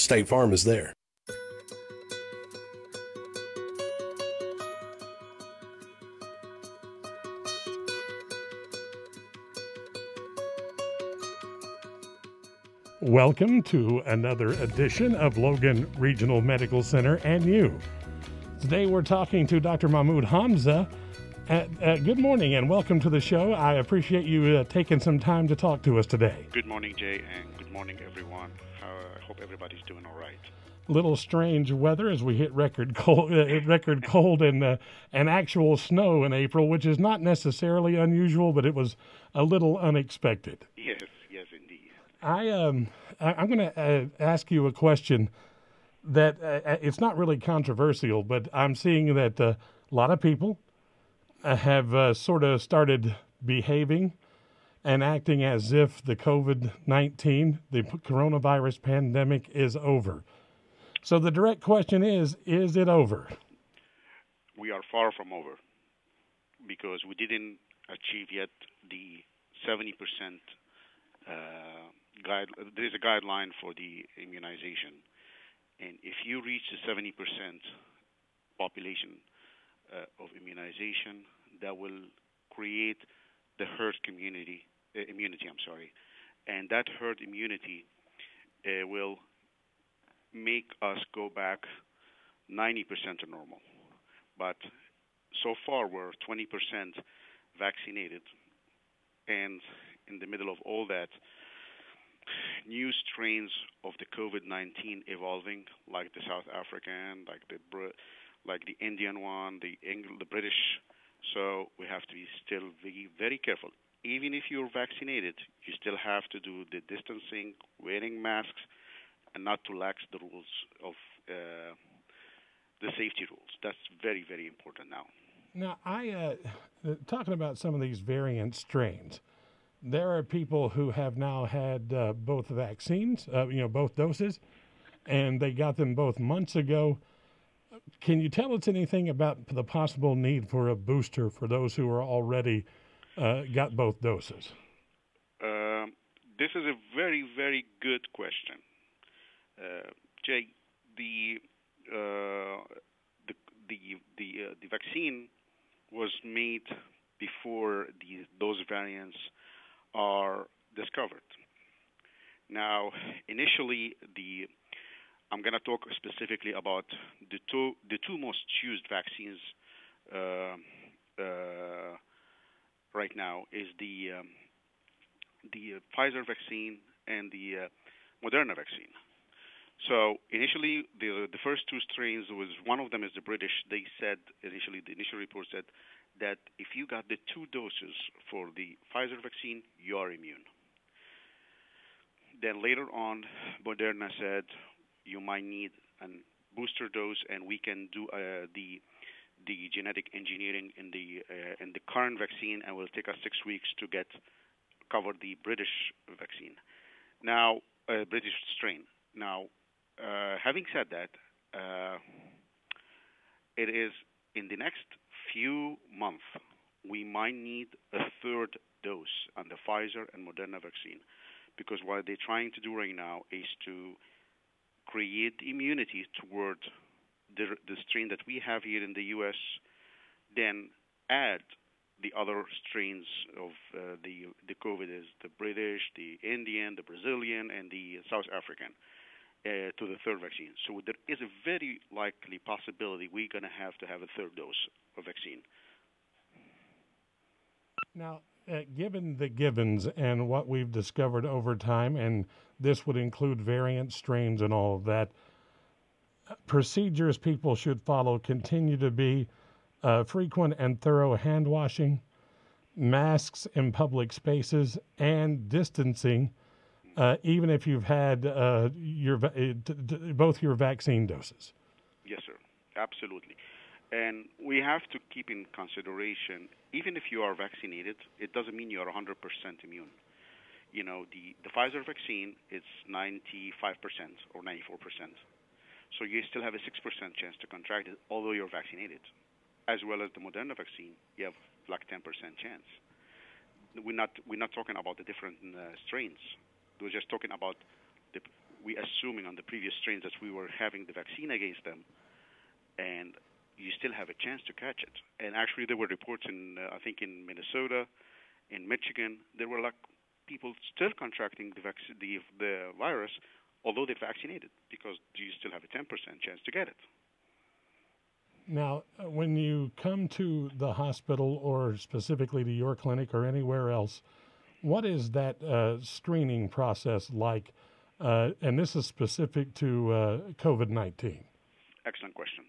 State Farm is there. Welcome to another edition of Logan Regional Medical Center and you. Today we're talking to Dr. Mahmoud Hamza. Uh, uh, good morning and welcome to the show. I appreciate you uh, taking some time to talk to us today. Good morning, Jay, and good morning, everyone. I hope everybody's doing all right. Little strange weather as we hit record cold, uh, record cold and uh, and actual snow in April, which is not necessarily unusual, but it was a little unexpected. Yes, yes, indeed. I um I, am going to uh, ask you a question that uh, uh, it's not really controversial, but I'm seeing that uh, a lot of people uh, have uh, sort of started behaving and acting as if the COVID 19, the coronavirus pandemic, is over. So the direct question is is it over? We are far from over because we didn't achieve yet the 70% guide, there is a guideline for the immunization, and if you reach the 70% population uh, of immunization, that will create the herd community uh, immunity. I'm sorry, and that herd immunity uh, will make us go back 90% to normal. But so far, we're 20% vaccinated, and in the middle of all that, new strains of the COVID-19 evolving, like the South African, like the like the Indian one, the English, the British. So we have to be still very, very careful. Even if you're vaccinated, you still have to do the distancing, wearing masks, and not to lax the rules of uh, the safety rules. That's very, very important now. Now, I uh, talking about some of these variant strains there are people who have now had uh, both vaccines, uh, you know, both doses, and they got them both months ago. Can you tell us anything about the possible need for a booster for those who are already uh, got both doses? Um, this is a very, very good question, uh, Jay. The uh, the the the, uh, the vaccine was made before the, those variants are discovered. Now, initially, the I'm going to talk specifically about the two the two most used vaccines uh, uh, right now is the um, the Pfizer vaccine and the uh, Moderna vaccine. So initially, the the first two strains was one of them is the British. They said initially the initial report said that if you got the two doses for the Pfizer vaccine, you are immune. Then later on, Moderna said you might need a booster dose, and we can do uh, the the genetic engineering in the uh, in the current vaccine, and will take us six weeks to get cover the British vaccine. Now, uh, British strain. Now, uh, having said that, uh, it is in the next few months, we might need a third dose on the Pfizer and Moderna vaccine because what they're trying to do right now is to create immunity toward the, the strain that we have here in the U.S., then add the other strains of uh, the the COVID is the British, the Indian, the Brazilian, and the South African uh, to the third vaccine. So there is a very likely possibility we're going to have to have a third dose of vaccine. Now, uh, given the givens and what we've discovered over time, and this would include variant strains and all of that, procedures people should follow continue to be uh, frequent and thorough hand washing, masks in public spaces, and distancing, uh, even if you've had uh, your uh, both your vaccine doses. Yes, sir. Absolutely. And we have to keep in consideration, even if you are vaccinated, it doesn't mean you are 100% immune. You know, the, the Pfizer vaccine is 95% or 94%. So you still have a 6% chance to contract it, although you're vaccinated. As well as the Moderna vaccine, you have like 10% chance. We're not, we're not talking about the different uh, strains. We're just talking about the, we assuming on the previous strains that we were having the vaccine against them, and you still have a chance to catch it. And actually, there were reports in uh, I think in Minnesota, in Michigan, there were like people still contracting the vac- the the virus, although they're vaccinated, because you still have a 10% chance to get it. Now, uh, when you come to the hospital or specifically to your clinic or anywhere else, what is that uh, screening process like? Uh, and this is specific to uh, COVID 19. Excellent question.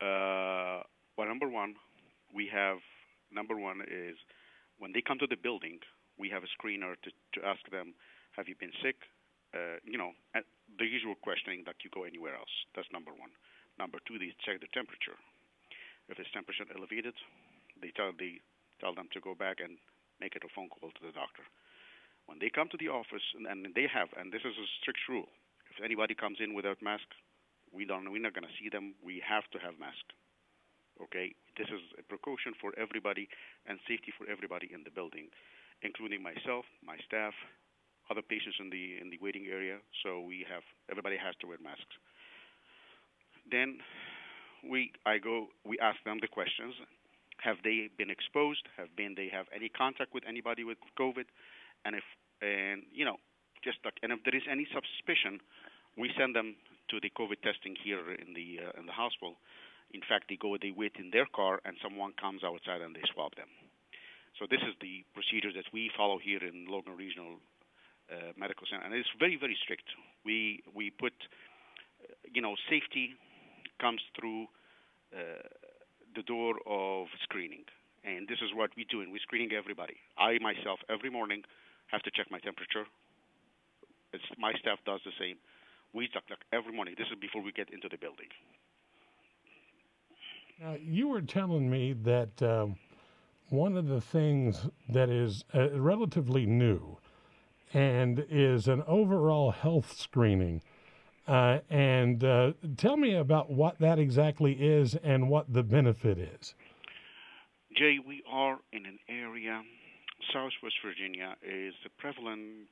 Uh, well, number one, we have number one is when they come to the building, we have a screener to, to ask them, have you been sick? Uh, you know, the usual questioning that you go anywhere else. That's number one. Number two, they check the temperature. If it's temperature elevated, they tell they tell them to go back and make it a phone call to the doctor. When they come to the office, and, and they have, and this is a strict rule, if anybody comes in without mask, we don't, we're not going to see them. We have to have masks. Okay, this is a precaution for everybody and safety for everybody in the building, including myself, my staff, other patients in the in the waiting area. So we have everybody has to wear masks. Then we I go we ask them the questions. Have they been exposed? Have been they have any contact with anybody with COVID? And if and you know just like and if there is any suspicion, we send them to the COVID testing here in the uh, in the hospital. In fact, they go they wait in their car and someone comes outside and they swab them. So this is the procedure that we follow here in Logan Regional uh, Medical Center, and it's very very strict. We we put uh, you know safety comes through uh, the door of screening. And this is what we do, and we're screening everybody. I myself, every morning, have to check my temperature. It's, my staff does the same. We talk like, every morning. This is before we get into the building. Now, you were telling me that um, one of the things that is uh, relatively new and is an overall health screening uh, and uh, tell me about what that exactly is and what the benefit is. Jay, we are in an area, Southwest Virginia, is the prevalent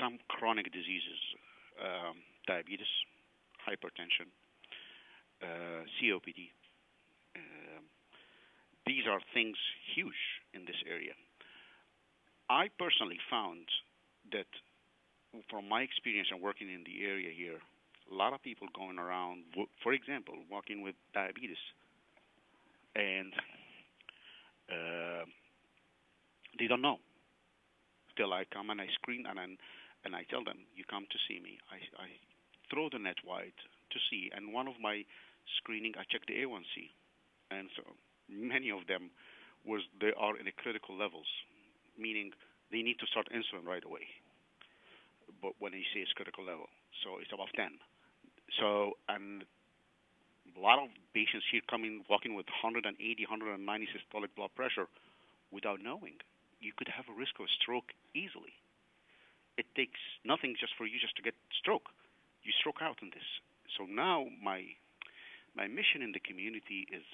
some chronic diseases, um, diabetes, hypertension, uh, COPD. Um, these are things huge in this area. I personally found that from my experience and working in the area here, a lot of people going around, for example, walking with diabetes, and uh, they don't know. Till I come and I screen and I, and I tell them, you come to see me. I, I throw the net wide to see, and one of my screening, I check the A1C, and so many of them was they are in a critical levels, meaning they need to start insulin right away but when you say it's critical level, so it's above 10. So, and a lot of patients here coming, walking with 180, 190 systolic blood pressure without knowing. You could have a risk of stroke easily. It takes nothing just for you just to get stroke. You stroke out in this. So now my my mission in the community is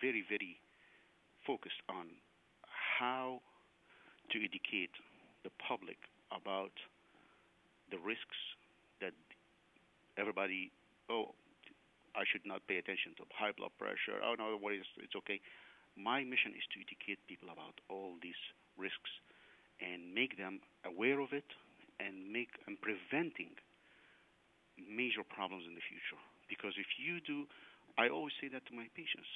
very, very focused on how to educate the public about the risks that everybody, oh, I should not pay attention to high blood pressure. Oh no, is it's okay. My mission is to educate people about all these risks and make them aware of it and make and preventing major problems in the future. Because if you do, I always say that to my patients: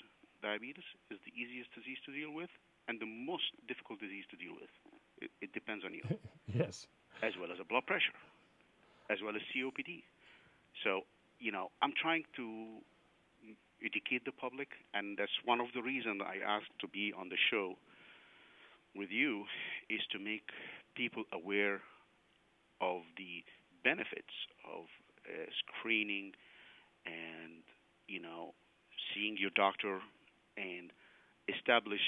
diabetes is the easiest disease to deal with and the most difficult disease to deal with. It, it depends on you. yes. As well as a blood pressure as well as COPD. So, you know, I'm trying to educate the public, and that's one of the reasons I asked to be on the show with you is to make people aware of the benefits of uh, screening and you know seeing your doctor and establish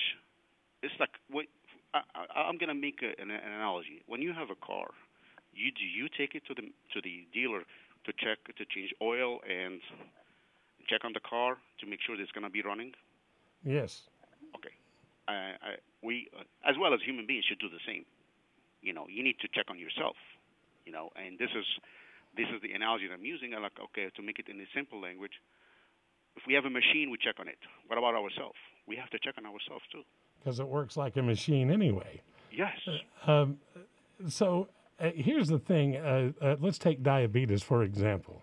it's like what I, am going to make a, an, an analogy when you have a car you do you take it to the to the dealer to check to change oil and check on the car to make sure it's going to be running? Yes. Okay. I, I, we, uh, as well as human beings, should do the same. You know, you need to check on yourself. You know, and this is this is the analogy that I'm using. I'm like, okay, to make it in a simple language, if we have a machine, we check on it. What about ourselves? We have to check on ourselves too. Because it works like a machine anyway. Yes. Um, so uh, here's the thing. Uh, uh, let's take diabetes for example.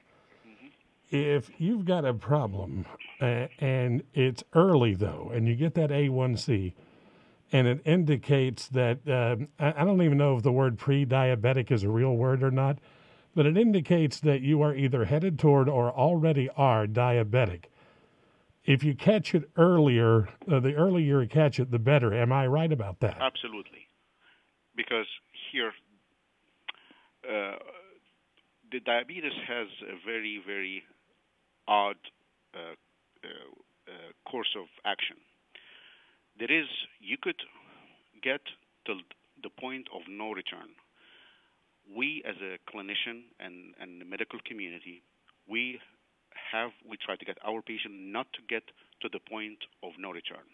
If you've got a problem uh, and it's early though, and you get that A1C, and it indicates that um, I, I don't even know if the word pre-diabetic is a real word or not, but it indicates that you are either headed toward or already are diabetic. If you catch it earlier, uh, the earlier you catch it, the better. Am I right about that? Absolutely. Because here, uh, the diabetes has a very, very odd uh, uh, uh, course of action. There is, you could get to the point of no return. We, as a clinician and, and the medical community, we have we try to get our patient not to get to the point of no return,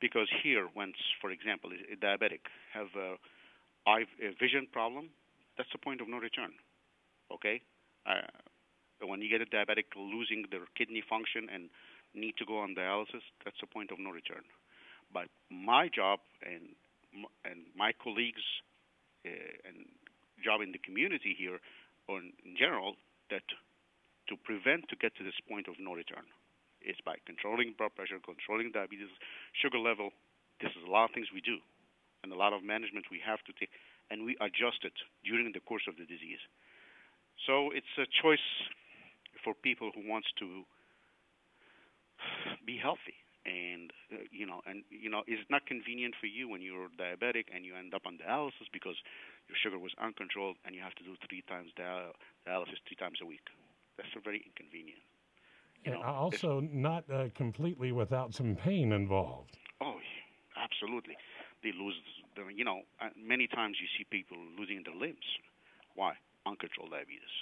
because here, once, for example, a diabetic have a, eye, a vision problem, that's the point of no return. Okay, when you get a diabetic losing their kidney function and need to go on dialysis, that's the point of no return. But my job and and my colleagues uh, and job in the community here, or in general, that to prevent to get to this point of no return is by controlling blood pressure, controlling diabetes, sugar level. This is a lot of things we do, and a lot of management we have to take, and we adjust it during the course of the disease. So it's a choice for people who wants to be healthy. And uh, you know and you know it's not convenient for you when you're diabetic and you end up on dialysis because your sugar was uncontrolled and you have to do three times dialysis three times a week. That's very inconvenient. You know, also not uh, completely without some pain involved. Oh absolutely. They lose the, you know uh, many times you see people losing their limbs. Why? Uncontrolled diabetes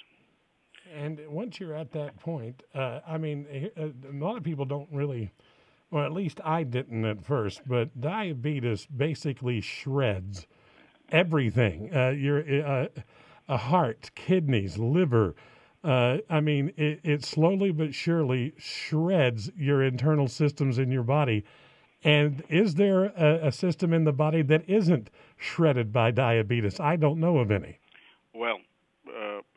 and once you're at that point, uh, I mean, a lot of people don't really, well, at least I didn't at first, but diabetes basically shreds everything. Uh, your uh, a heart, kidneys, liver. Uh, I mean, it, it slowly but surely shreds your internal systems in your body. And is there a, a system in the body that isn't shredded by diabetes? I don't know of any. Well,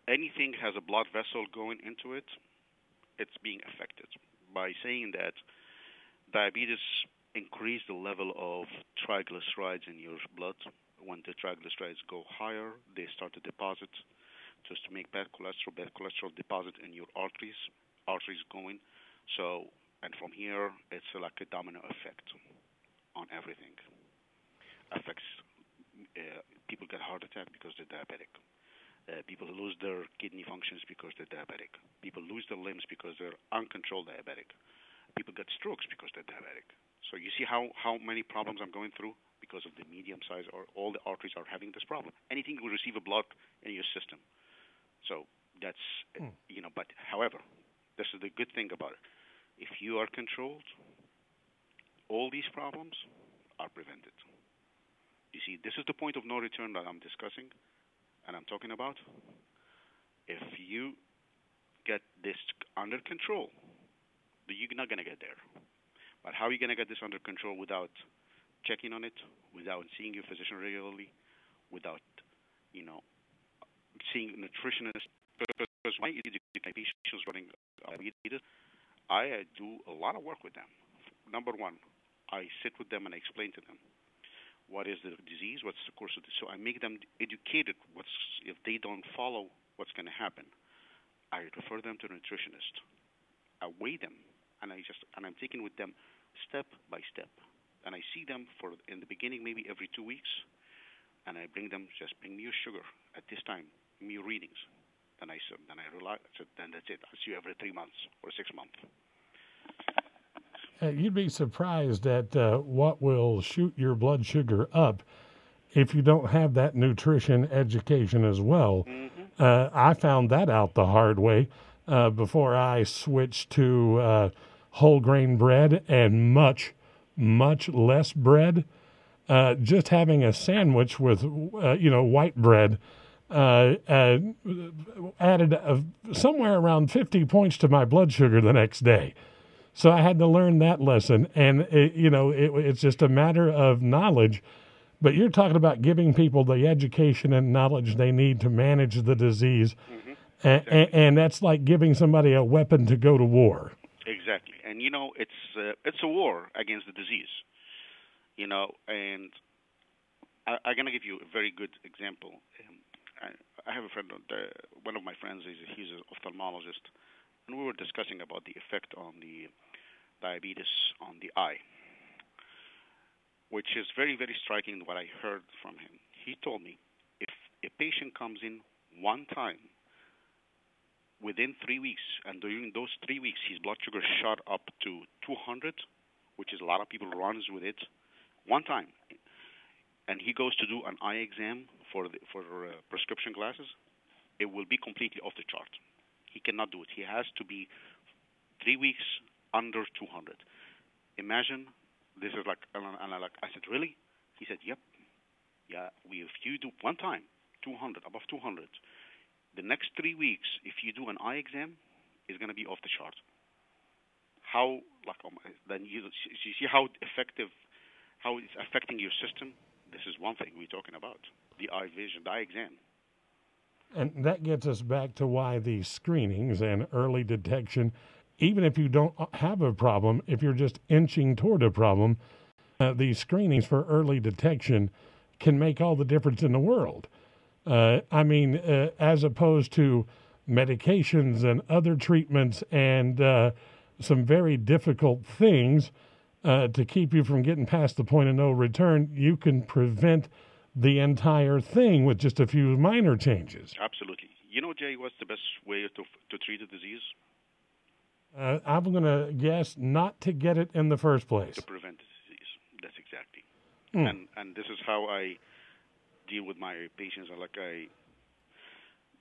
anything has a blood vessel going into it, it's being affected. By saying that diabetes increase the level of triglycerides in your blood. When the triglycerides go higher, they start to deposit just to make bad cholesterol. Bad cholesterol deposit in your arteries, arteries going. So, and from here, it's like a domino effect on everything. Affects uh, people get heart attack because they're diabetic. Uh, people lose their kidney functions because they're diabetic. People lose their limbs because they're uncontrolled diabetic. People get strokes because they're diabetic. So you see how, how many problems I'm going through because of the medium size or all the arteries are having this problem. Anything will receive a block in your system. So that's hmm. you know. But however, this is the good thing about it. If you are controlled, all these problems are prevented. You see, this is the point of no return that I'm discussing and I'm talking about, if you get this under control, you're not going to get there. But how are you going to get this under control without checking on it, without seeing your physician regularly, without, you know, seeing a nutritionist? Because my patients running uh, diabetes, I do a lot of work with them. Number one, I sit with them and I explain to them what is the disease, what's the course of the so I make them educated what's if they don't follow what's going to happen. I refer them to a nutritionist. I weigh them and I just and I'm taking with them step by step. And I see them for in the beginning maybe every two weeks and I bring them just bring me your sugar at this time, me your readings. Then I said then I I said then that's it. I'll see you every three months or six months. Uh, you'd be surprised at uh, what will shoot your blood sugar up if you don't have that nutrition education as well. Mm-hmm. Uh, I found that out the hard way uh, before I switched to uh, whole grain bread and much, much less bread. Uh, just having a sandwich with, you know, white bread uh, uh, added uh, somewhere around 50 points to my blood sugar the next day. So I had to learn that lesson. And, it, you know, it, it's just a matter of knowledge. But you're talking about giving people the education and knowledge they need to manage the disease. Mm-hmm. And, and, and that's like giving somebody a weapon to go to war. Exactly, and you know it's uh, it's a war against the disease. You know, and I, I'm gonna give you a very good example. Um, I, I have a friend, uh, one of my friends is he's an ophthalmologist, and we were discussing about the effect on the diabetes on the eye, which is very very striking. What I heard from him, he told me if a patient comes in one time within three weeks, and during those three weeks, his blood sugar shot up to 200, which is a lot of people runs with it, one time, and he goes to do an eye exam for the, for uh, prescription glasses, it will be completely off the chart. He cannot do it. He has to be three weeks under 200. Imagine this is like, and I like, I said, really? He said, yep. Yeah, we if you do one time 200 above 200 the next three weeks, if you do an eye exam, is going to be off the chart. How like um, then you, you see how effective, how it's affecting your system. This is one thing we're talking about: the eye vision, the eye exam. And that gets us back to why these screenings and early detection, even if you don't have a problem, if you're just inching toward a problem, uh, these screenings for early detection can make all the difference in the world. Uh, I mean, uh, as opposed to medications and other treatments and uh, some very difficult things uh, to keep you from getting past the point of no return, you can prevent the entire thing with just a few minor changes. Absolutely. You know, Jay, what's the best way to to treat a disease? Uh, I'm going to guess not to get it in the first place. To prevent the disease. That's exactly. Mm. And and this is how I deal with my patients. Like I,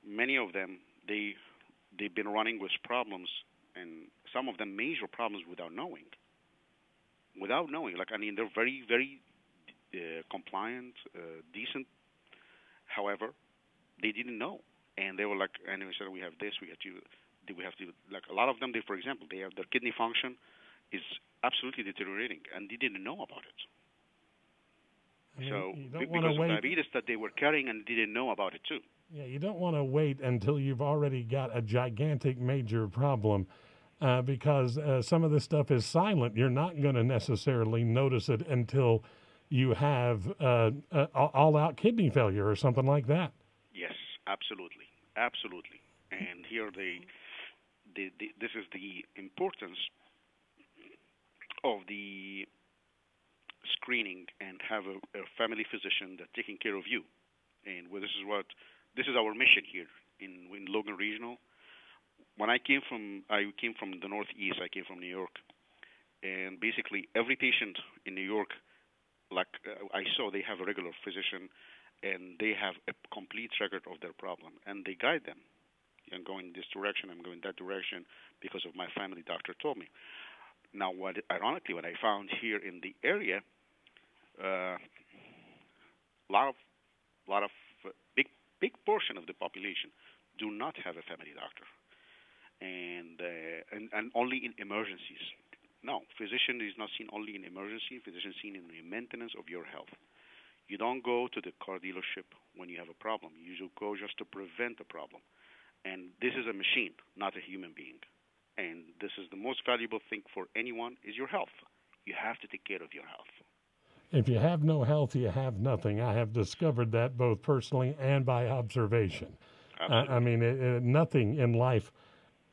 many of them, they they've been running with problems, and some of them major problems without knowing. Without knowing, like I mean, they're very very compliant, uh, decent. However, they didn't know, and they were like, and we said we have this, we have to, do we have to, like a lot of them. They, for example, they have their kidney function is absolutely deteriorating, and they didn't know about it. I mean, So you be- don't want because of diabetes that they were carrying and didn't know about it too. Yeah, you don't want to wait until you've already got a gigantic major problem uh, because uh, some of this stuff is silent. You're not going to necessarily notice it until you have uh, uh, all out kidney failure or something like that. Yes, absolutely, absolutely. And here the, the, this is the importance of the screening and have a, a family physician that's taking care of you. And well, this is what this is our mission here in, in Logan Regional. When I came from, I came from the Northeast. I came from New York, and basically every patient in New York, like uh, I saw, they have a regular physician, and they have a complete record of their problem, and they guide them. I'm going this direction. I'm going that direction because of my family doctor told me. Now, what ironically, what I found here in the area, uh, a lot of, lot of uh, big, big portion of the population do not have a family doctor, and uh, and and only in emergencies. No, physician is not seen only in emergency. Physician is seen in the maintenance of your health. You don't go to the car dealership when you have a problem. You should go just to prevent a problem. And this is a machine, not a human being. And this is the most valuable thing for anyone is your health. You have to take care of your health. If you have no health, you have nothing. I have discovered that both personally and by observation. Absolutely. I mean, it, it, nothing in life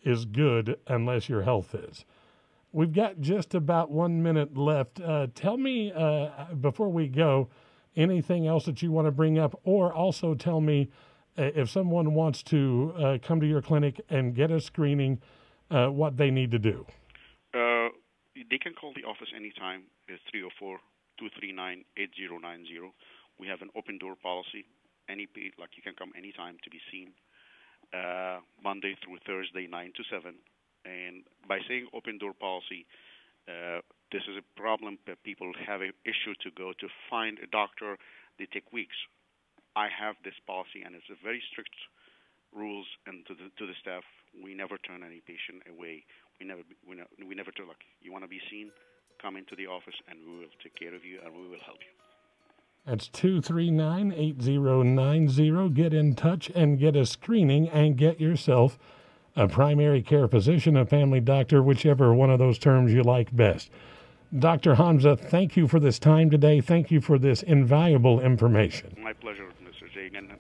is good unless your health is. We've got just about one minute left. Uh, tell me uh, before we go anything else that you want to bring up, or also tell me uh, if someone wants to uh, come to your clinic and get a screening, uh, what they need to do. Uh, they can call the office anytime. It's 304 239 8090. We have an open door policy. Any like you can come anytime to be seen, Monday through Thursday, 9 to 7. And by saying open door policy, uh, this is a problem that people have an issue to go to find a doctor. They take weeks. I have this policy, and it's a very strict rules and to the to the staff. We never turn any patient away. We never we, we never tell like you want to be seen, come into the office, and we will take care of you and we will help you. That's 239 8090. Get in touch and get a screening and get yourself a primary care physician, a family doctor, whichever one of those terms you like best. Dr. Hamza, thank you for this time today. Thank you for this invaluable information. My pleasure, Mr. Jagan.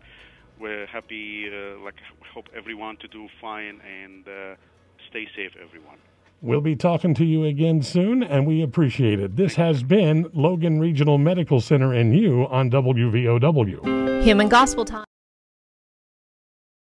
We're happy, uh, like, hope everyone to do fine and uh, stay safe, everyone. We'll be talking to you again soon, and we appreciate it. This has been Logan Regional Medical Center and you on WVOW. Human Gospel Time.